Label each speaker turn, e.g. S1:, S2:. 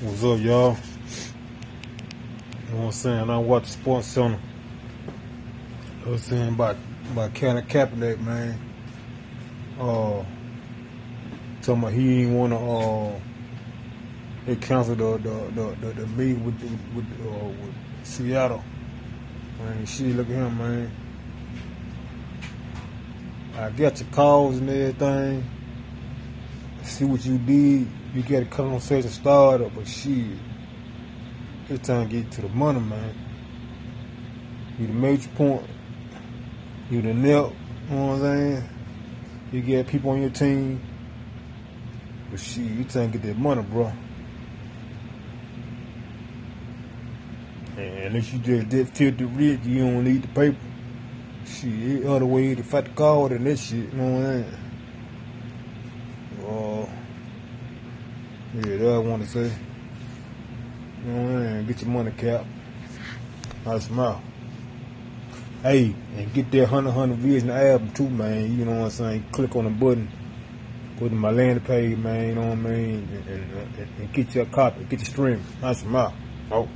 S1: What's up, y'all? You know what I'm saying? I watch Sports Center. You know what I'm saying about about Colin Kaepernick, man. Uh, talking about he ain't wanna uh they canceled the the the, the, the meeting with with, uh, with Seattle. Man, shit, look at him, man. I get your calls and everything. See what you did. You get a conversation started, but shit, it's time to get to the money, man. You the major point. You the nip. You know what I'm saying? You get people on your team. But shit, you trying to get that money, bro. And unless you just did filthy rich, you don't need the paper. Shit, other way to fight the card and that shit, you know what I'm saying? Uh, yeah, that I want to say. I'm? Get your money cap. I smile. Hey, and get that 100 100 Vision album too, man. You know what I'm saying? Click on the button. Go to my landing page, man. You know what I mean? And, and, and, and get your copy. Get your stream. Nice smile. Oh.